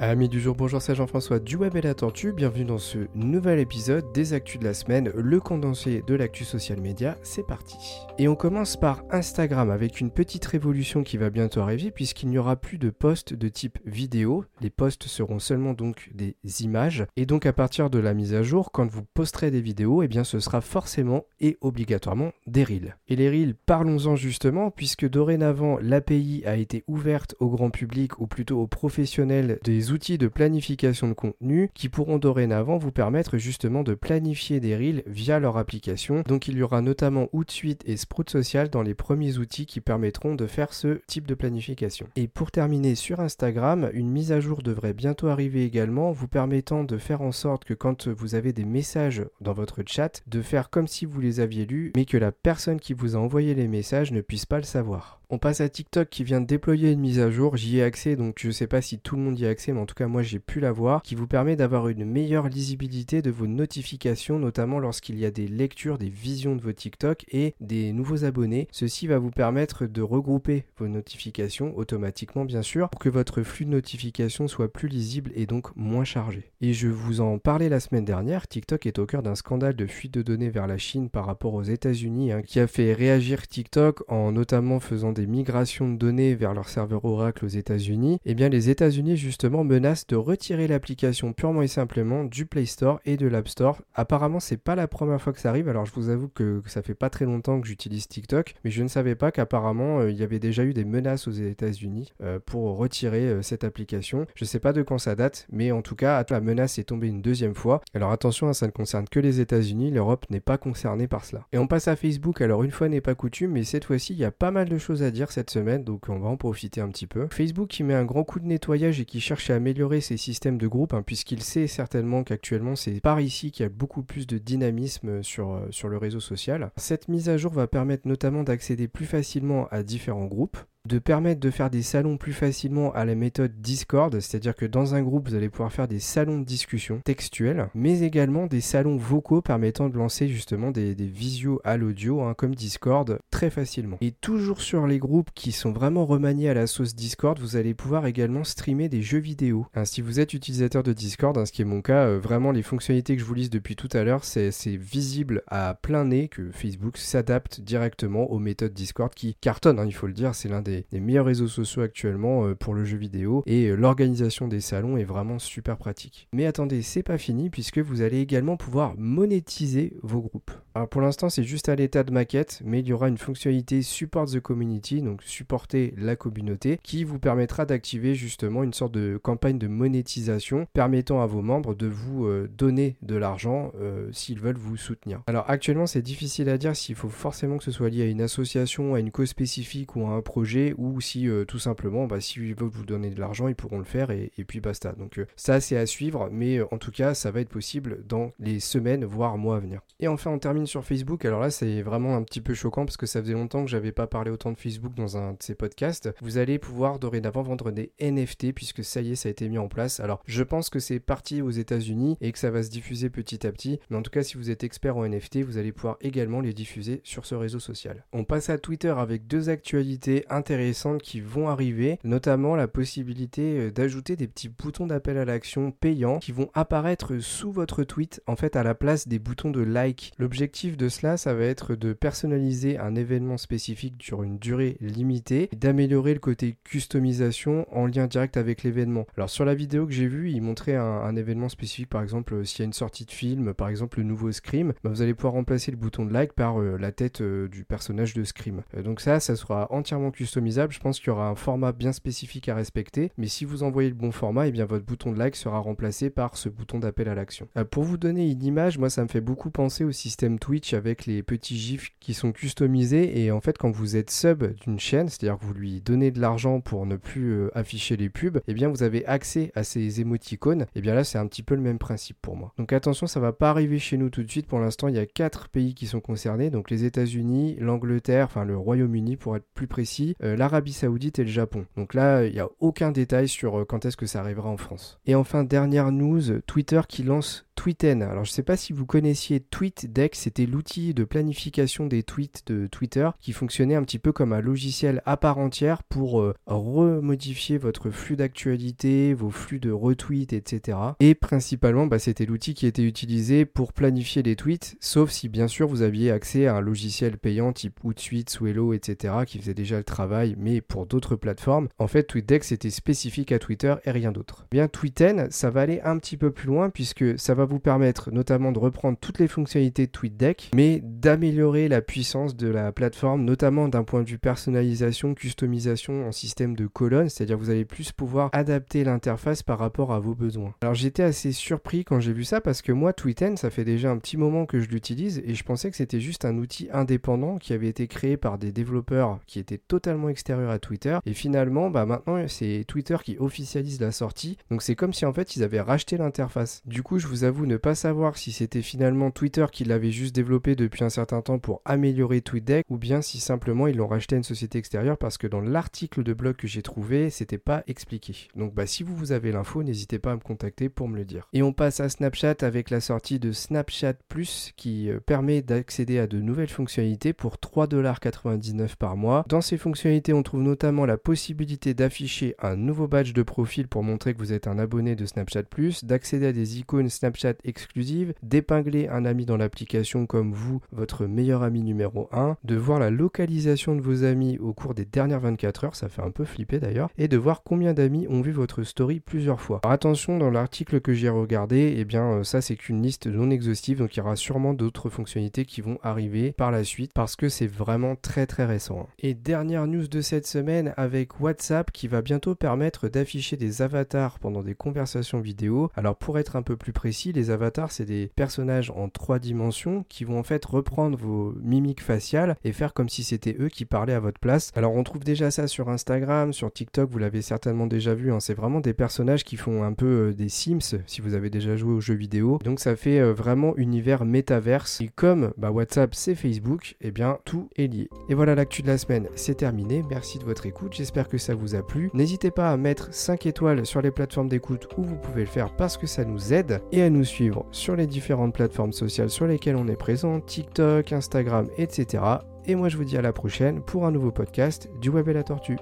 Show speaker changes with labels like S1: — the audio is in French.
S1: Amis du jour, bonjour, c'est Jean-François du Web et la Tortue. Bienvenue dans ce nouvel épisode des Actus de la semaine, le condensé de l'actu social média. C'est parti. Et on commence par Instagram avec une petite révolution qui va bientôt arriver puisqu'il n'y aura plus de posts de type vidéo. Les posts seront seulement donc des images. Et donc à partir de la mise à jour, quand vous posterez des vidéos, eh bien ce sera forcément et obligatoirement des reels. Et les reels, parlons-en justement puisque dorénavant l'API a été ouverte au grand public ou plutôt aux professionnels des outils de planification de contenu qui pourront dorénavant vous permettre justement de planifier des reels via leur application. Donc il y aura notamment Hootsuite et Sprout Social dans les premiers outils qui permettront de faire ce type de planification. Et pour terminer sur Instagram, une mise à jour devrait bientôt arriver également vous permettant de faire en sorte que quand vous avez des messages dans votre chat, de faire comme si vous les aviez lus mais que la personne qui vous a envoyé les messages ne puisse pas le savoir. On passe à TikTok qui vient de déployer une mise à jour. J'y ai accès, donc je sais pas si tout le monde y a accès, mais en tout cas moi j'ai pu la voir, qui vous permet d'avoir une meilleure lisibilité de vos notifications, notamment lorsqu'il y a des lectures, des visions de vos TikTok et des nouveaux abonnés. Ceci va vous permettre de regrouper vos notifications automatiquement bien sûr, pour que votre flux de notifications soit plus lisible et donc moins chargé. Et je vous en parlais la semaine dernière, TikTok est au cœur d'un scandale de fuite de données vers la Chine par rapport aux États-Unis, hein, qui a fait réagir TikTok en notamment faisant des migrations de données vers leur serveur Oracle aux États-Unis, eh bien les États-Unis justement menacent de retirer l'application purement et simplement du Play Store et de l'App Store. Apparemment, c'est pas la première fois que ça arrive. Alors je vous avoue que, ça fait pas très longtemps que j'utilise TikTok, mais je ne savais pas qu'apparemment euh, il y avait déjà eu des menaces aux États-Unis euh, pour retirer euh, cette application. Je sais pas de quand ça date, mais en tout cas, la menace est tombée une deuxième fois. Alors attention, hein, ça ne concerne que les États-Unis, l'Europe n'est pas concernée par cela. Et on passe à Facebook. Alors une fois n'est pas coutume, mais cette fois-ci, il y a pas mal de choses à dire cette semaine, donc on va en profiter un petit peu. Facebook qui met un grand coup de nettoyage et qui cherche à améliorer ses systèmes de groupe, hein, puisqu'il sait certainement qu'actuellement c'est par ici qu'il y a beaucoup plus de dynamisme euh, sur le réseau social. Cette mise à jour va permettre notamment d'accéder plus facilement à différents groupes de permettre de faire des salons plus facilement à la méthode Discord, c'est-à-dire que dans un groupe, vous allez pouvoir faire des salons de discussion textuels, mais également des salons vocaux permettant de lancer justement des, des visios à l'audio, hein, comme Discord, très facilement. Et toujours sur les groupes qui sont vraiment remaniés à la sauce Discord, vous allez pouvoir également streamer des jeux vidéo. Hein, si vous êtes utilisateur de Discord, hein, ce qui est mon cas, euh, vraiment les fonctionnalités que je vous lise depuis tout à l'heure, c'est visible à plein nez que Facebook s'adapte directement aux méthodes Discord qui cartonnent, il faut le dire, c'est l'un des des, meilleurs réseaux sociaux actuellement euh, pour le jeu vidéo et euh, l'organisation des salons est vraiment super pratique. Mais attendez, c'est pas fini puisque vous allez également pouvoir monétiser vos groupes. Alors pour l'instant, c'est juste à l'état de maquette, mais il y aura une fonctionnalité Support the Community, donc supporter la communauté, qui vous permettra d'activer justement une sorte de campagne de monétisation permettant à vos membres de vous euh, donner de l'argent s'ils veulent vous soutenir. Alors actuellement, c'est difficile à dire s'il faut forcément que ce soit lié à une association, à une cause spécifique ou à un projet ou si euh, tout simplement, bah, s'ils veulent vous donner de l'argent, ils pourront le faire et, puis basta. Donc euh, ça, c'est à suivre, mais euh, en tout cas, ça va être possible dans les semaines, voire mois à venir. Et enfin, on termine sur Facebook. Alors là, c'est vraiment un petit peu choquant parce que ça faisait longtemps que j'avais pas parlé autant de Facebook dans un de ces podcasts. Vous allez pouvoir dorénavant vendre des NFT puisque ça y est, ça a été mis en place. Alors, je pense que c'est parti aux États-Unis et que ça va se diffuser petit à petit. Mais en tout cas, si vous êtes expert en NFT, vous allez pouvoir également les diffuser sur ce réseau social. On passe à Twitter avec deux actualités intéressantes qui vont arriver, notamment la possibilité euh, d'ajouter des petits boutons d'appel à l'action payants qui vont apparaître sous votre tweet en fait à la place des boutons de like. L'objectif de cela, ça va être de personnaliser un événement spécifique sur une durée limitée d'améliorer le côté customisation en lien direct avec l'événement. Alors sur la vidéo que j'ai vue, il montrait un, événement spécifique, par exemple euh, s'il y a une sortie de film, par exemple le nouveau Scream, bah, vous allez pouvoir remplacer le bouton de like par euh, la tête du personnage de Scream. donc ça, ça sera entièrement customisé je pense qu'il y aura un format bien spécifique à respecter. Mais si vous envoyez le bon format, et eh bien votre bouton de like sera remplacé par ce bouton d'appel à l'action. Euh, pour vous donner une image, moi ça me fait beaucoup penser au système Twitch avec les petits gifs qui sont customisés. Et en fait, quand vous êtes sub d'une chaîne, c'est-à-dire que vous lui donnez de l'argent pour ne plus euh, afficher les pubs, et eh bien vous avez accès à ces émoticônes. Et eh bien là, c'est un petit peu le même principe pour moi. Donc attention, ça va pas arriver chez nous tout de suite. Pour l'instant, il y a quatre pays qui sont concernés. Donc les États-Unis, l'Angleterre, enfin le Royaume-Uni pour être plus précis, euh, l'Arabie Saoudite et le Japon. Donc là, il n'y a aucun détail sur euh, quand est-ce que ça arrivera en France. Et enfin, dernière news, Twitter qui lance Tweeten. Alors je sais pas si vous connaissiez TweetDeck, c'était l'outil de planification des tweets de Twitter qui fonctionnait un petit peu comme un logiciel à part entière pour euh, remodifier votre flux d'actualité, vos flux de retweets, etc. Et principalement, bah, c'était l'outil qui était utilisé pour planifier les tweets, sauf si bien sûr vous aviez accès à un logiciel payant type Hootsuite, Swello, etc. qui faisait déjà le travail, mais pour d'autres plateformes. En fait, TweetDeck c'était spécifique à Twitter et rien d'autre. Bien, Tweeten, ça va aller un petit peu plus loin puisque ça va vous permettre notamment de reprendre toutes les fonctionnalités de TweetDeck, mais d'améliorer la puissance de la plateforme, notamment d'un point de vue personnalisation, customisation en système de colonnes, c'est-à-dire vous allez plus pouvoir adapter l'interface par rapport à vos besoins. Alors j'étais assez surpris quand j'ai vu ça parce que moi, Tweeten, ça fait déjà un petit moment que je l'utilise et je pensais que c'était juste un outil indépendant qui avait été créé par des développeurs qui étaient totalement extérieurs à Twitter. Et finalement, bah maintenant, c'est Twitter qui officialise la sortie. Donc c'est comme si en fait ils avaient racheté l'interface. Du coup, je vous avoue ne pas savoir si c'était finalement Twitter qui l'avait juste développé depuis un certain temps pour améliorer TweetDeck ou bien si simplement ils l'ont racheté à une société extérieure parce que dans l'article de blog que j'ai trouvé, c'était pas expliqué. Donc bah si vous, vous avez l'info, n'hésitez pas à me contacter pour me le dire. Et on passe à Snapchat avec la sortie de Snapchat Plus qui euh, permet d'accéder à de nouvelles fonctionnalités pour 3,99$ par mois. Dans ces fonctionnalités, on trouve notamment la possibilité d'afficher un nouveau badge de profil pour montrer que vous êtes un abonné de Snapchat Plus, d'accéder à des icônes Snapchat exclusives, d'épingler un ami dans l'application comme vous, votre meilleur ami numéro 1, de voir la localisation de vos amis au cours des dernières 24 heures, ça fait un peu flipper d'ailleurs, et de voir combien d'amis ont vu votre story plusieurs fois. Alors attention, dans l'article que j'ai regardé, et eh bien euh, ça c'est qu'une liste non exhaustive, donc il y aura sûrement d'autres fonctionnalités qui vont arriver par la suite parce que c'est vraiment très très récent. Hein. Et dernière news de cette semaine avec WhatsApp qui va bientôt permettre d'afficher des avatars pendant des conversations vidéo. Alors pour être un peu plus précis, les avatars c'est des personnages en trois dimensions qui vont en fait reprendre vos mimiques faciales et faire comme si c'était eux qui parlaient à votre place. Alors on trouve déjà ça sur Instagram, sur TikTok, vous l'avez certainement déjà vu, hein. c'est vraiment des personnages qui font un peu euh, des Sims si vous avez déjà joué aux jeux vidéo. Donc ça fait euh, vraiment univers métaverse. Et comme bah, WhatsApp c'est Facebook, eh bien tout est lié. Et voilà l'actu de la semaine, c'est terminé. Merci de votre écoute, j'espère que ça vous a plu. N'hésitez pas à mettre 5 étoiles sur les plateformes d'écoute où vous pouvez le faire parce que ça nous aide et à nous suivre sur les différentes plateformes sociales sur lesquelles on est présent, TikTok, Instagram, etc. Et moi je vous dis à la prochaine pour un nouveau podcast du Web et la Tortue.